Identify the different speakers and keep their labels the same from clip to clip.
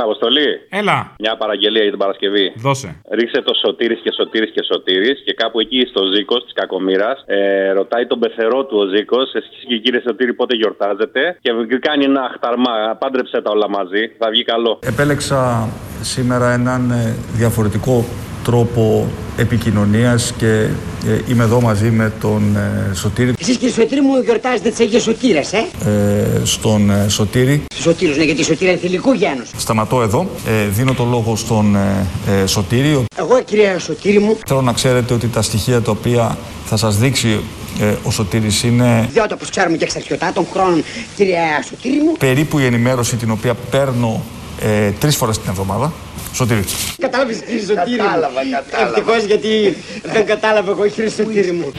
Speaker 1: Έλα, Αποστολή.
Speaker 2: Έλα.
Speaker 1: Μια παραγγελία για την Παρασκευή.
Speaker 2: Δώσε.
Speaker 1: Ρίξε το σωτήρι και σωτήρι και σωτήρι και κάπου εκεί στο Ζήκος της Κακομήρα ε, ρωτάει τον πεθερό του ο Ζήκος, εσεί και κύριε Σωτήρι πότε γιορτάζετε; Και κάνει ένα αχταρμά. Πάντρεψε τα όλα μαζί, θα βγει καλό.
Speaker 3: Επέλεξα σήμερα έναν ε, διαφορετικό τρόπο επικοινωνίας και ε, είμαι εδώ μαζί με τον ε, Σωτήρη.
Speaker 4: Εσείς κύριε Σωτήρη μου γιορτάζετε τις Αγίες Σωτήρες, ε;
Speaker 3: Ε, στον ε, Σωτήρη.
Speaker 4: Σωτήρος, ναι, γιατί η Σωτήρα είναι θηλυκού γένους.
Speaker 3: Σταματώ εδώ, ε, δίνω το λόγο στον ε, ε, Σωτήριο.
Speaker 4: Εγώ, κυρία Σωτήρη μου,
Speaker 3: Θέλω να ξέρετε ότι τα στοιχεία τα οποία θα σας δείξει ε, ο Σωτήρης είναι
Speaker 4: διότι όπως ξέρουμε και εξαρχιωτά των χρόνων, κυρία Σωτήρη μου,
Speaker 3: περίπου η ενημέρωση την οποία παίρνω ε, τρεις φορές την εβδομάδα. Σωτήρη.
Speaker 4: Κατάλαβες κύριε Σωτήρη μου. Κατάλαβα, κατάλαβα. Ευτυχώς γιατί δεν κατάλαβα εγώ κύριε Σωτήρη μου.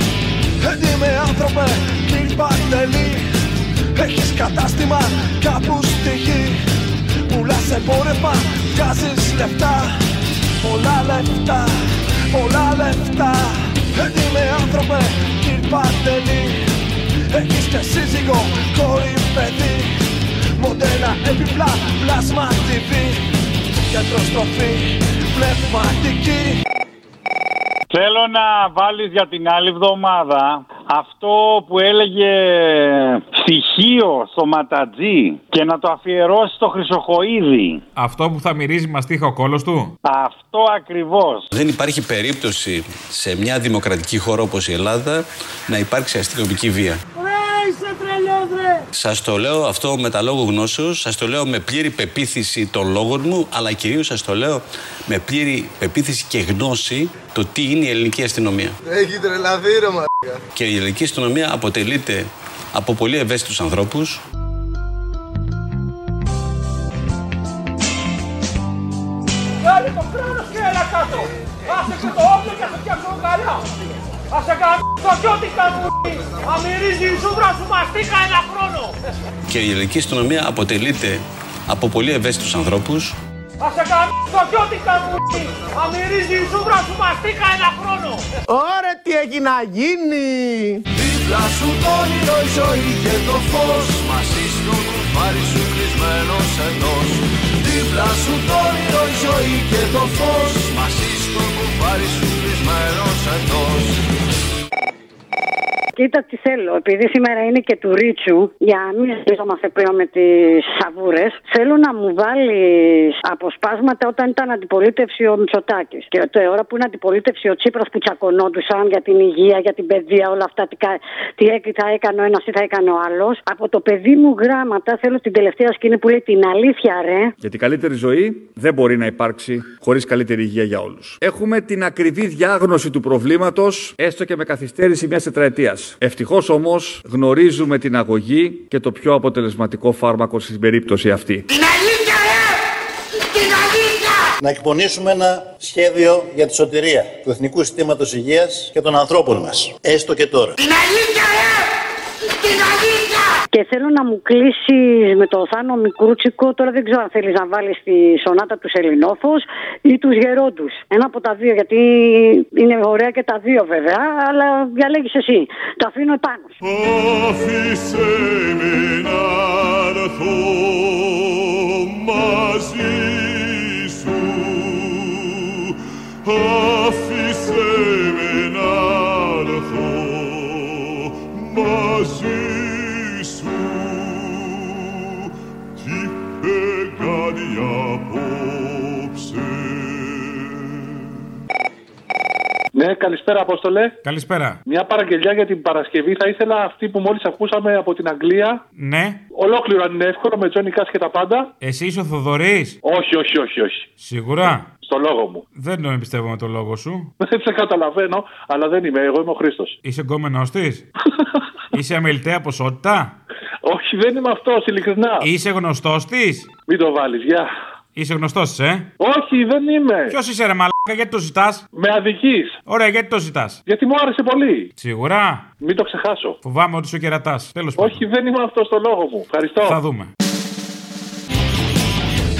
Speaker 5: Έντιμε άνθρωπε, κύριε Παντελή Έχεις κατάστημα κάπου στη γη Πουλάς εμπόρευμα, βγάζεις λεφτά Πολλά λεφτά, πολλά λεφτά Έντιμε άνθρωπε, κύριε Παντελή Έχεις και σύζυγο, κόρη, παιδί Μοντέλα, επιπλά, πλάσμα TV Κεντροστροφή, πνευματική
Speaker 6: Θέλω να βάλεις για την άλλη εβδομάδα αυτό που έλεγε στοιχείο στο ματατζή και να το αφιερώσει στο Χρυσοχοίδη.
Speaker 2: Αυτό που θα μυρίζει μαστίχα ο κόλος του;
Speaker 6: Αυτό ακριβώς.
Speaker 7: Δεν υπάρχει περίπτωση σε μια δημοκρατική χώρα όπως η Ελλάδα να υπάρξει αστυνομική βία. Σας το λέω αυτό με τα λόγου γνώσεως, σας το λέω με πλήρη πεποίθηση των λόγων μου, αλλά κυρίως σας το λέω με πλήρη πεποίθηση και γνώση το τι είναι η ελληνική αστυνομία.
Speaker 8: Έχει τρελαθεί ρε μα.
Speaker 7: Και η ελληνική αστυνομία αποτελείται από πολύ ευαίσθητους ανθρώπους,
Speaker 5: Βγάλε το κράνος και έλα κάτω. Άσε και το όπλο και θα φτιάξω καλά. Άσε το κιώτικα μου. Αμυρίζει η σούδρα σου μαστίκα ένα χρόνο.
Speaker 7: και η ελληνική αστυνομία αποτελείται από πολύ ευαίσθητους ανθρώπους,
Speaker 5: Άσε το κιώτικα μου. Αμυρίζει η σούδρα σου μαστίκα ένα χρόνο.
Speaker 8: Ωραία τι έχει να γίνει.
Speaker 5: Δίπλα σου το όνειρο η ζωή και το φως Μαζί στο κουφάρι σου κλεισμένος εντός Δίπλα σου το όνειρο η ζωή και το φως Μαζί στο κουφάρι σου κλεισμένος εντός
Speaker 9: Κοίτα τι θέλω, επειδή σήμερα είναι και του Ρίτσου, για να μην ζητόμαστε πλέον με τις σαβούρες, θέλω να μου βάλεις αποσπάσματα όταν ήταν αντιπολίτευση ο Μητσοτάκης. Και τώρα που είναι αντιπολίτευση ο Τσίπρας που τσακωνόντουσαν για την υγεία, για την παιδεία, όλα αυτά, τι, κα- τι έκ- θα έκανε ο ένας, τι θα έκανε ο άλλος. Από το παιδί μου γράμματα θέλω την τελευταία σκηνή που λέει την αλήθεια, ρε.
Speaker 3: Γιατί καλύτερη ζωή δεν μπορεί να υπάρξει χωρίς καλύτερη υγεία για όλους. Έχουμε την ακριβή διάγνωση του προβλήματος, έστω και με καθυστέρηση μιας τετραετίας. Ευτυχώς όμως γνωρίζουμε την αγωγή και το πιο αποτελεσματικό φάρμακο στην περίπτωση αυτή.
Speaker 10: Να εκπονήσουμε ένα σχέδιο για τη σωτηρία του Εθνικού Συστήματος Υγείας και των ανθρώπων μας. Έστω και τώρα.
Speaker 9: Και θέλω να μου κλείσεις με το Θάνο Μικρούτσικο. Τώρα δεν ξέρω αν θέλεις να βάλεις τη σονάτα τους Ελληνόφο ή τους Γερόντους. Ένα από τα δύο, γιατί είναι ωραία και τα δύο βέβαια, αλλά διαλέγεις εσύ. Το αφήνω επάνω σου.
Speaker 5: Άφησε με να έρθω μαζί σου Άφησε
Speaker 11: Ναι, καλησπέρα, Απόστολε.
Speaker 2: Καλησπέρα.
Speaker 11: Μια παραγγελιά για την Παρασκευή. Θα ήθελα αυτή που μόλις ακούσαμε από την Αγγλία.
Speaker 2: Ναι.
Speaker 11: Ολόκληρο αν είναι εύκολο, με Τζόνι Κάς και τα πάντα.
Speaker 2: Εσύ είσαι ο Θοδωρής;
Speaker 11: Όχι, όχι, όχι, όχι.
Speaker 2: Σίγουρα.
Speaker 11: Στο λόγο μου.
Speaker 2: Δεν τον εμπιστεύω με το λόγο σου.
Speaker 11: Δεν σε καταλαβαίνω, αλλά δεν είμαι. Εγώ είμαι ο Χρήστος.
Speaker 2: Είσαι γκόμενός της; είσαι αμεληταία ποσότητα;
Speaker 11: όχι, δεν είμαι αυτός, ειλικρινά.
Speaker 2: Είσαι γνωστός της;
Speaker 11: Μην το βάλεις, γεια.
Speaker 2: Είσαι γνωστός τη, ε;
Speaker 11: Όχι, δεν είμαι.
Speaker 2: Ποιος είσαι, ρε μαλάκα, γιατί το ζητάς;
Speaker 11: Με αδική.
Speaker 2: Ωραία, γιατί το ζητάς;
Speaker 11: Γιατί μου άρεσε πολύ.
Speaker 2: Σίγουρα.
Speaker 11: Μην το ξεχάσω.
Speaker 2: Φοβάμαι ότι σου κερατάς. Τέλος πάντων.
Speaker 11: Όχι, δεν είμαι αυτός στο λόγο μου. Ευχαριστώ.
Speaker 2: Θα δούμε.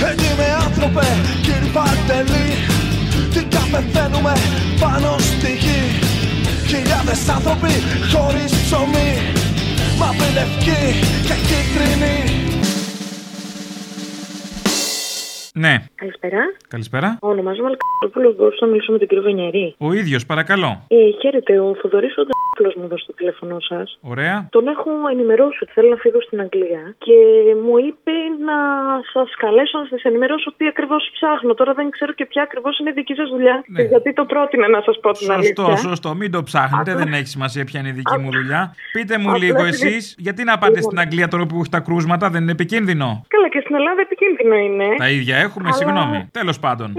Speaker 5: Έντιμε άνθρωπε, κύριε Παντελή Τι καπεθαίνουμε πάνω στη γη Χιλιάδες άνθρωποι χωρίς ψωμί Μαύρη λευκή και κίτρινη
Speaker 2: Ναι.
Speaker 12: Καλησπέρα.
Speaker 2: Καλησπέρα.
Speaker 12: Ονομάζομαι Αλκατρόπουλο. Μπορούσα να μιλήσω με τον κύριο Βενιαρή.
Speaker 2: Ο ίδιος, παρακαλώ.
Speaker 12: Ε, χαίρετε, ο Θοδωρής ο Νταπούλο μου έδωσε το τηλέφωνο σας.
Speaker 2: Ωραία.
Speaker 12: Τον έχω ενημερώσει ότι θέλω να φύγω στην Αγγλία και μου είπε να σας καλέσω να σας ενημερώσω τι ακριβώς ψάχνω. Τώρα δεν ξέρω και ποια ακριβώς είναι η δική σας δουλειά.
Speaker 2: Ναι.
Speaker 12: Γιατί το πρότεινε να σας πω την
Speaker 2: Σωστό,
Speaker 12: αλήθεια.
Speaker 2: σωστό. Μην το ψάχνετε,
Speaker 12: Απλά-
Speaker 2: δεν έχει σημασία ποια είναι η δική μου δουλειά. Πείτε μου
Speaker 12: Απλά
Speaker 2: λίγο
Speaker 12: επειδή-
Speaker 2: εσείς, γιατί να πάτε
Speaker 12: Λοιπόν.
Speaker 2: στην Αγγλία τώρα που έχει τα κρούσματα, δεν είναι επικίνδυνο;
Speaker 12: Καλά, και στην Ελλάδα επικίνδυνο είναι.
Speaker 2: Τα ίδια έχουμε,
Speaker 12: Αλλά-
Speaker 2: συγγνώμη. Τέλος πάντων.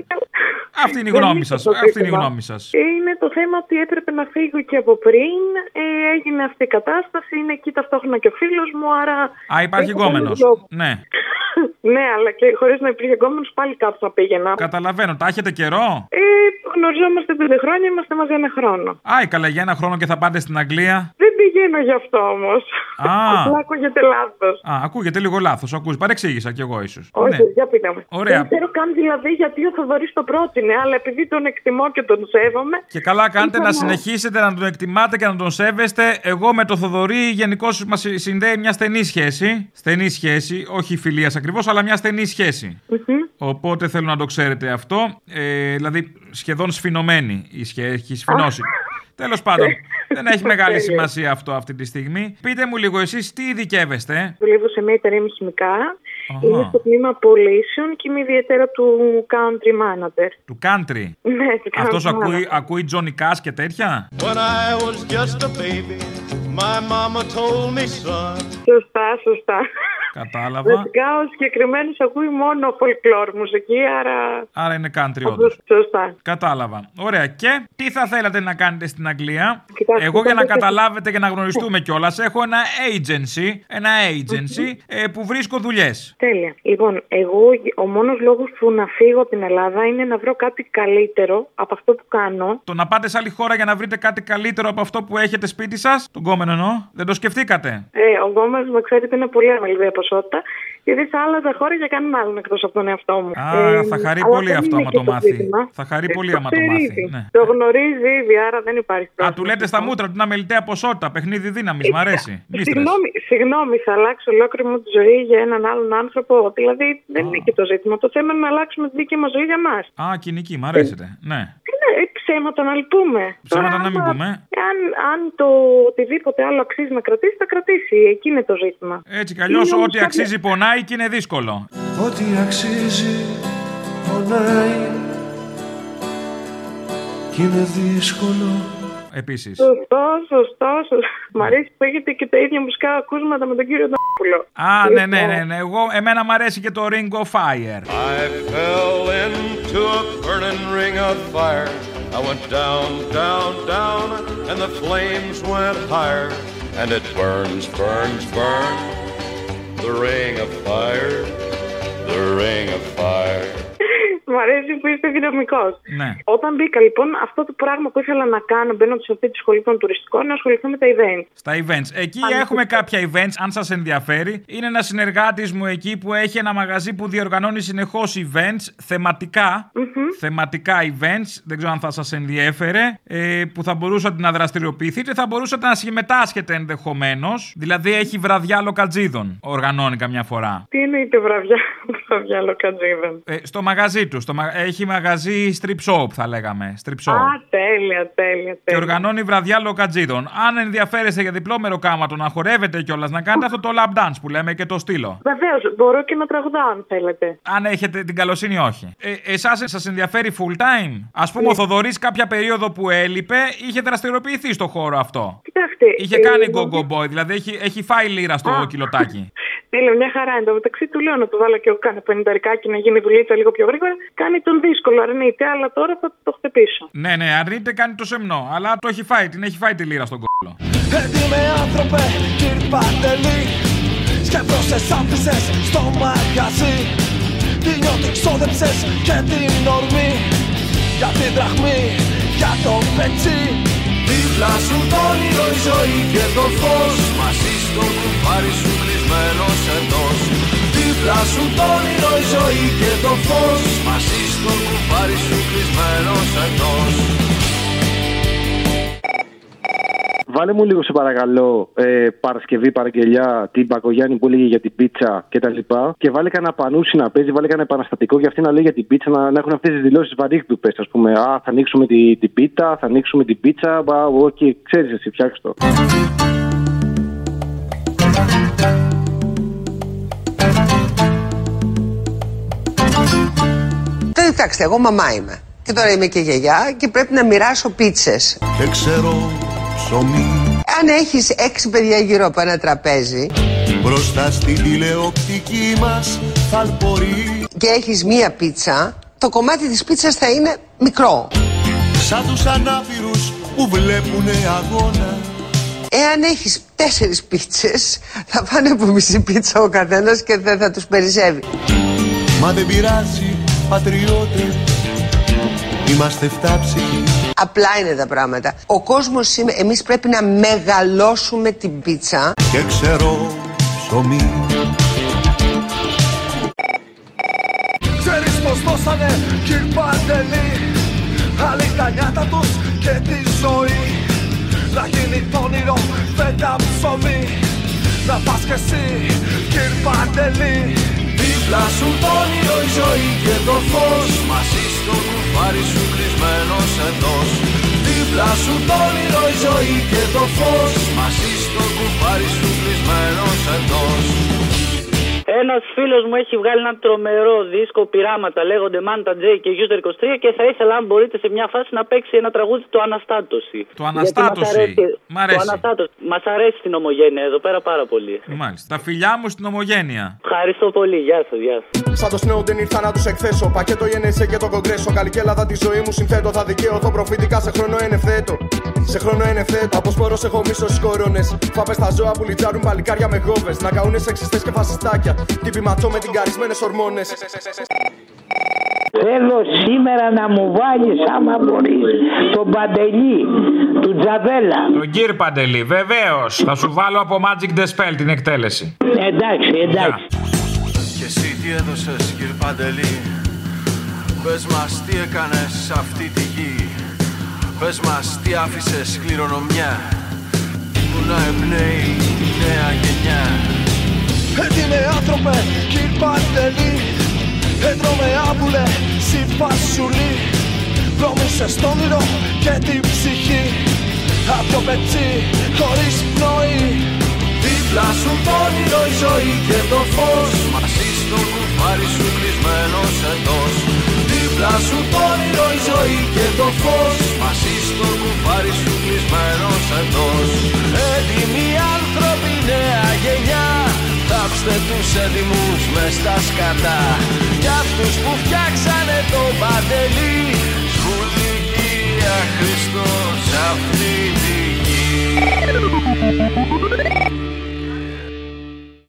Speaker 2: Αυτή είναι η
Speaker 12: Δεν
Speaker 2: γνώμη
Speaker 12: είναι
Speaker 2: σας.
Speaker 12: το
Speaker 2: Αυτή είναι η
Speaker 12: ζήτημα.
Speaker 2: γνώμη σας.
Speaker 12: Είναι το θέμα ότι έπρεπε να φύγω και από πριν. Ε, έγινε αυτή η κατάσταση. Είναι εκεί ταυτόχρονα και ο φίλος μου, άρα.
Speaker 2: Α, υπάρχει
Speaker 12: έχω
Speaker 2: γκόμενο.
Speaker 12: κάνει λόγο.
Speaker 2: Ναι.
Speaker 12: ναι, αλλά και χωρίς να υπήρχε γκόμενος πάλι κάπου θα πήγαινα.
Speaker 2: Καταλαβαίνω. Τα έχετε καιρό;
Speaker 12: Ε, γνωριζόμαστε πέντε χρόνια, είμαστε μαζί ένα χρόνο.
Speaker 2: Άι, καλά, για ένα χρόνο και θα πάτε στην Αγγλία;
Speaker 12: Δεν πηγαίνω γι' αυτό όμως.
Speaker 2: Α.
Speaker 12: Απλά ακούγεται λάθος.
Speaker 2: Α, ακούγεται λίγο λάθος. Ακούς, παρεξήγησα κι εγώ ίσως.
Speaker 12: Όχι, για πείτε μου.
Speaker 2: Ναι. Ωραία.
Speaker 12: Δεν ξέρω καν δηλαδή γιατί ο Θοδωρής το πρότεινε, αλλά επειδή τον εκτιμώ και τον σέβομαι.
Speaker 2: Και καλά κάνετε
Speaker 12: ήθελα
Speaker 2: να συνεχίσετε να τον εκτιμάτε και να τον σέβεστε. Εγώ με το Θοδωρή γενικώς μας συνδέει μια στενή σχέση. Στενή σχέση, όχι φιλίας ακριβώς, αλλά μια στενή σχέση. Οπότε θέλω να το ξέρετε αυτό. Ε, δηλαδή σχεδόν σφινωμένη η σχέση, έχει σφινώσει. Τέλος πάντων, δεν έχει μεγάλη
Speaker 12: Τέλεια.
Speaker 2: σημασία αυτό αυτή τη στιγμή. Πείτε μου λίγο εσείς τι ειδικεύεστε;
Speaker 12: Δουλεύω σε μια εταιρεία με χημικά.
Speaker 2: Αχα.
Speaker 12: Είμαι στο τμήμα πωλήσεων και είμαι ιδιαίτερα του country manager.
Speaker 2: Του country.
Speaker 12: Ναι, του
Speaker 2: Αυτός
Speaker 12: country
Speaker 2: ακούει,
Speaker 12: manager.
Speaker 2: ακούει Johnny Cash και τέτοια;
Speaker 7: When I was just a baby, my mama told me, son.
Speaker 12: Σωστά, σωστά.
Speaker 2: Κατάλαβα.
Speaker 12: Βασικά ο συγκεκριμένος ακούει μόνο folklore μουσική, άρα.
Speaker 2: Άρα είναι country όντως.
Speaker 12: Σωστά.
Speaker 2: Κατάλαβα. Ωραία. Και τι θα θέλατε να κάνετε στην Αγγλία;
Speaker 12: Κοιτάξτε,
Speaker 2: Εγώ για να
Speaker 12: τότε-
Speaker 2: καταλάβετε και να γνωριστούμε κιόλας, έχω ένα agency, ένα agency ε, που βρίσκω δουλειές.
Speaker 12: Τέλεια. Λοιπόν, εγώ ο μόνος λόγος που να φύγω από την Ελλάδα είναι να βρω κάτι καλύτερο από αυτό που κάνω.
Speaker 2: Το να πάτε σε άλλη χώρα για να βρείτε κάτι καλύτερο από αυτό που έχετε σπίτι σας, τον κόμενο εννοώ, δεν το σκεφτήκατε;
Speaker 12: Ε, ο Γκόμες, με ξέρετε, είναι πολύ αμελιδία ποσότητα. Γιατί θα άλλαζα χώρα για κανέναν άλλον εκτός από τον εαυτό μου.
Speaker 2: Α,
Speaker 12: Ε,
Speaker 2: θα χαρεί
Speaker 12: αλλά
Speaker 2: πολύ
Speaker 12: δεν
Speaker 2: αυτό
Speaker 12: είναι
Speaker 2: άμα
Speaker 12: και
Speaker 2: το μάθει.
Speaker 12: ζήτημα.
Speaker 2: Θα χαρεί
Speaker 12: Ε,
Speaker 2: πολύ
Speaker 12: το
Speaker 2: άμα το
Speaker 12: ξέρεις
Speaker 2: μάθει.
Speaker 12: ήδη.
Speaker 2: Ναι.
Speaker 12: Το γνωρίζει ήδη, άρα δεν υπάρχει
Speaker 2: Α,
Speaker 12: πρόβλημα.
Speaker 2: του λέτε στα μούτρα του είναι αμεληταία ποσότητα. Παιχνίδι δύναμης, μ' αρέσει. Μη στρες.
Speaker 12: Συγγνώμη, συγγνώμη, θα αλλάξω ολόκληρη μου τη ζωή για έναν άλλον άνθρωπο. Δηλαδή δεν είναι και το ζήτημα. Το θέμα είναι να αλλάξουμε τη δική μας ζωή για μας.
Speaker 2: Α, κοινική, μ' αρέσετε. Ναι.
Speaker 12: Ε, ψέματα να λυπούμε.
Speaker 2: Ψέματα
Speaker 12: Τώρα,
Speaker 2: να μην
Speaker 12: άμα-
Speaker 2: πούμε.
Speaker 12: Αν, αν το οτιδήποτε άλλο αξίζει να κρατήσει, θα κρατήσει. Εκεί είναι το ζήτημα.
Speaker 2: Έτσι κι αλλιώς,
Speaker 12: Είναι όμως
Speaker 2: ό,τι
Speaker 12: κάποια-
Speaker 2: αξίζει πονάει και είναι δύσκολο.
Speaker 7: Ό,τι αξίζει πονάει κι είναι δύσκολο
Speaker 2: Επίσης.
Speaker 12: Σωστό, σωστό, σωστό. Μ' αρέσει που έχετε και τα ίδια μουσικά ακούσματα με τον κύριο Ντόπουλο.
Speaker 2: Α, ναι, ναι, ναι, ναι. Εγώ, εμένα μου αρέσει και το Ring of Fire.
Speaker 7: I fell into a burning ring of fire I went down, down, down and the flames went higher and it burns, burns, burns the ring of fire
Speaker 12: αρέσει που είστε δυναμικός.
Speaker 2: Ναι.
Speaker 12: Όταν μπήκα λοιπόν, αυτό το πράγμα που ήθελα να κάνω μπαίνοντα σε αυτή τη σχολή των τουριστικών είναι να ασχοληθώ με τα event.
Speaker 2: Στα events. Εκεί έχουμε κάποια events, αν σας ενδιαφέρει. Είναι ένας συνεργάτης μου εκεί που έχει ένα μαγαζί που διοργανώνει συνεχώς events θεματικά. Θεματικά events. Δεν ξέρω αν θα σας ενδιέφερε. Ε, που θα μπορούσατε να δραστηριοποιηθείτε. Θα μπορούσατε να συμμετάσχετε ενδεχομένως. Δηλαδή έχει βραδιά λοκατζίδων. Οργανώνει καμιά φορά.
Speaker 12: Τι εννοείται βραδιά, βραδιά λοκατζίδων.
Speaker 2: Ε, στο μαγαζί του. Στο μα- Έχει μαγαζί strip shop, θα λέγαμε. Strip shop.
Speaker 12: Α, τέλεια, τέλεια,
Speaker 2: Και
Speaker 12: τέλεια.
Speaker 2: οργανώνει βραδιά λοκατζίδων. Αν ενδιαφέρεστε για διπλό μεροκάματο να χορεύετε κιόλας, να κάνετε αυτό το lap dance που λέμε και το στήλο.
Speaker 12: Βεβαίως, μπορώ και να τραγουδάω αν θέλετε.
Speaker 2: Αν έχετε την καλοσύνη, όχι. Ε, Εσάς σας ενδιαφέρει full time; Α πούμε, ο Θοδωρής κάποια περίοδο που έλειπε είχε δραστηριοποιηθεί στο χώρο αυτό.
Speaker 12: Κοιτάξτε.
Speaker 2: Είχε
Speaker 12: ε,
Speaker 2: κάνει
Speaker 12: νομίζω-
Speaker 2: go-go boy, δηλαδή έχει, έχει φάει λίρα στο κιλοτάκι.
Speaker 12: Τέλεια, μια χαρά. Εν τω μεταξύ του λέω να του βάλω και εγώ κάνα πενηνταρικάκι να γίνει δουλίτσα λίγο πιο γρήγορα. Κάνει τον δύσκολο, αρνείται, αλλά τώρα θα το χτυπήσω.
Speaker 2: ναι, ναι, αρνείται, κάνει το σεμνό. Αλλά το έχει φάει, την έχει φάει τη λίρα στον κόλλο.
Speaker 7: Έτοιμε άνθρωπε, κύριε Παντελή Σκεφτόσες άφησες στο μαγαζί Τι νιώτη ξόδεψες και την ορμή Για την δραχμή, για το πετσί Δίπλα σου το όνειρο η ζωή και το φως. Μαζί στο κουμπάρι σου κλεισμένος εντός. Δίπλα σου το όνειρο η ζωή και το φως. Μαζί στο κουμπάρι σου κλεισμένος εντός
Speaker 13: Βάλε μου λίγο σε παρακαλώ ε, Παρασκευή παραγγελιά την Μπακογιάννη που έλεγε για την πίτσα κτλ. Και, και βάλε κανένα Πανούση να παίζει, βάλε κανένα επαναστατικό για αυτή να λέει για την πίτσα να, να έχουν αυτές τις δηλώσεις βαρύγδουπες ας πούμε, Α, θα ανοίξουμε την τη πίτα, θα ανοίξουμε την πίτσα. Μπα, οκ, ξέρεις εσύ, φτιάξ το.
Speaker 14: Τώρα κοιτάξτε, εγώ μαμά είμαι. Και τώρα είμαι και γιαγιά και πρέπει να μοιράσω πίτσες.
Speaker 7: Και ξέρω ψωμί.
Speaker 14: Αν έχεις έξι παιδιά γύρω από ένα τραπέζι
Speaker 7: Μπροστά στην τηλεοπτική μας θαλπορεί
Speaker 14: και έχεις μία πίτσα, το κομμάτι της πίτσας θα είναι μικρό.
Speaker 7: Σαν τους ανάπηρους που βλέπουνε αγώνα.
Speaker 14: Εάν έχεις τέσσερις πίτσες, θα πάνε από μισή πίτσα ο καθένας και δεν θα τους περισσεύει.
Speaker 7: Μα δεν πειράζει πατριώτε Είμαστε φτάψυχοι
Speaker 14: Απλά είναι τα πράγματα. Ο κόσμος σήμερα, εμείς πρέπει να μεγαλώσουμε την πίτσα.
Speaker 7: Και ξέρω ψωμί
Speaker 5: Ξέρεις πως δώσανε κυρ Παντελή Άλλοι τα νιάτα τους και τη ζωή Να γίνει το όνειρο φέτα ψωμί Να πας κι εσύ κυρ Παντελή
Speaker 7: Δίπλα σου το όνειρο η ζωή και το φως. Μαζί στο κουφάρι σου κλεισμένος εντός. Δίπλα σου το όνειρο η ζωή και το φως. Μαζί στο κουφάρι σου κλεισμένος εντός
Speaker 15: Ένας φίλος μου έχει βγάλει ένα τρομερό δίσκο πειράματα λέγονται Manta J και User 23 και θα ήθελα, αν μπορείτε, σε μια φάση να παίξει ένα τραγούδι του Αναστάτωση.
Speaker 2: Το Αναστάτωση. Μ' αρέσει.
Speaker 15: Το Αναστάτωση. Μας αρέσει την ομογένεια εδώ πέρα πάρα πολύ.
Speaker 2: Μάλιστα. Τα φιλιά μου στην ομογένεια.
Speaker 15: Ευχαριστώ πολύ. Γεια σας, γεια σας.
Speaker 16: Σαν το Snowden ήρθα να τους εκθέσω. Πακέτο γενεσέ και το κογκρέσο. Καλή και Ελλάδα τη ζωή μου συνθέτω. Θα δικαιωθώ προφητικά σε χρόνο εν ευθέτω. Σε χρόνο εν ευθέτω. Από σπόρο έχω μίσο στις κορώνες. Φάπε στα ζώα που λιτζάρουν παλικάρια με γόβες. Να καούνε σεξιστές και φασιστάκια. Τύπη ματσό με την καρισμένες ορμόνες.
Speaker 17: Θέλω σήμερα να μου βάλεις άμα μπορείς τον Παντελή του Τζαβέλα.
Speaker 2: Τον κύριο Παντελή, βεβαίως. Θα σου βάλω από Magic the Spell την εκτέλεση.
Speaker 17: Εντάξει, εντάξει.
Speaker 7: Και εσύ τι έδωσες κύριε Παντελή; Πες μας τι έκανες σε αυτή τη γη; Πες μας τι άφησες κληρονομιά. Που να εμπνέει η νέα γενιά.
Speaker 5: Έτοιμε άνθρωπε κυρ Παντελή. Έτρωμε άμπουλε συμπασουλή. Πρόμησες το όνειρο και την ψυχή. Απ' το πετσί χωρίς πνοή.
Speaker 7: Δίπλα σου το όνειρο η ζωή και το φως. Μαζί στο κουφάρι σου κλεισμένος εντός Δίπλα σου το όνειρο η ζωή και το φως. Μαζί στο κουφάρι σου κλεισμένος εντός. Έτοιμοι άνθρωποι νέα γενιά. Θάψτε τους έτοιμους μες στα σκατά. Κι αυτούς που φτιάξανε το παντελή. Σχουλικία Χριστός αυτή τη γη